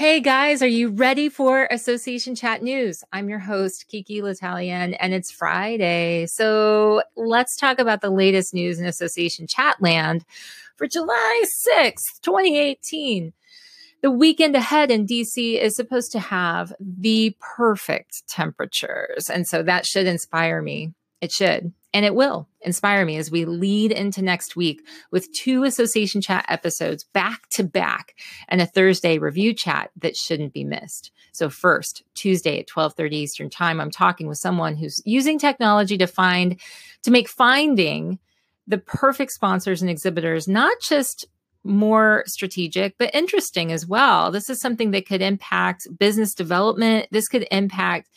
Hey guys, are you ready for Association Chat News? I'm your host, Kiki L'Italien, and it's Friday. So let's talk about the latest news in Association Chat land for July 6th, 2018. The weekend ahead in DC is supposed to have the perfect temperatures. And so that should inspire me. It should. And it will inspire me as we lead into next week with two association chat episodes back to back and a Thursday review chat that shouldn't be missed. So first, Tuesday at 12:30 Eastern Time, I'm talking with someone who's using technology to find to make finding the perfect sponsors and exhibitors not just more strategic, but interesting as well. This is something that could impact business development. This could impact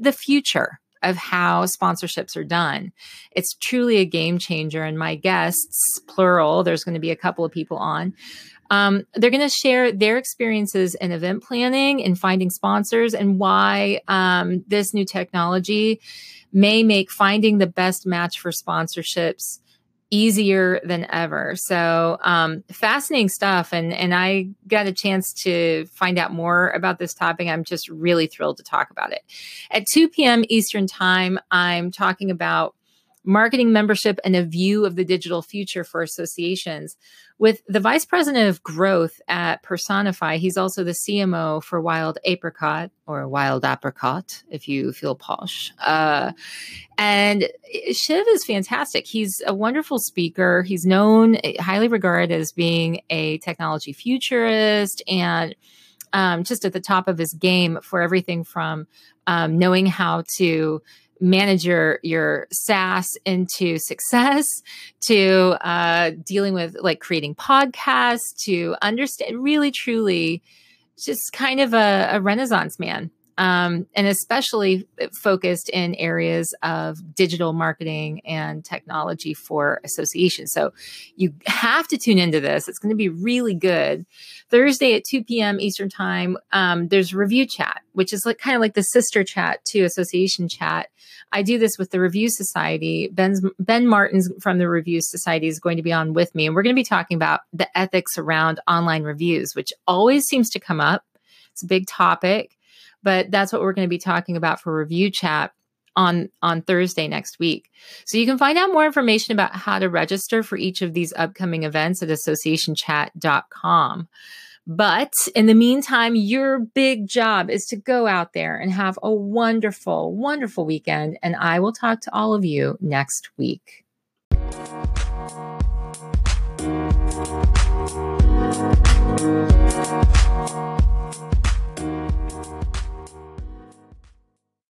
the future of how sponsorships are done. It's truly a game changer. And my guests, plural, there's going to be a couple of people on. Um, they're going to share their experiences in event planning and finding sponsors and why um, this new technology may make finding the best match for sponsorships easier than ever. So um, fascinating stuff, and and I got a chance to find out more about this topic. I'm just really thrilled to talk about it. At 2 p.m. Eastern Time, I'm talking about marketing membership and a view of the digital future for associations. With the vice president of growth at Personify, he's also the CMO for Wild Apricot or Wild Apricot, if you feel posh. Uh, and Shiv is fantastic. He's a wonderful speaker. He's known, highly regarded as being a technology futurist and um, just at the top of his game for everything from um, knowing how to manage your your SaaS into success, to uh, dealing with like creating podcasts, to understand really truly just kind of a, a renaissance man um, and especially focused in areas of digital marketing and technology for associations. So you have to tune into this. It's going to be really good. Thursday at 2 p.m. Eastern Time, um, there's review chat, which is like kind of like the sister chat to association chat. I do this with the Review Society. Ben's, ben Martins from the Review Society is going to be on with me, and we're going to be talking about the ethics around online reviews, which always seems to come up. It's a big topic but that's what we're going to be talking about for review chat on on Thursday next week. So you can find out more information about how to register for each of these upcoming events at associationchat.com. But in the meantime, your big job is to go out there and have a wonderful, wonderful weekend. And I will talk to all of you next week.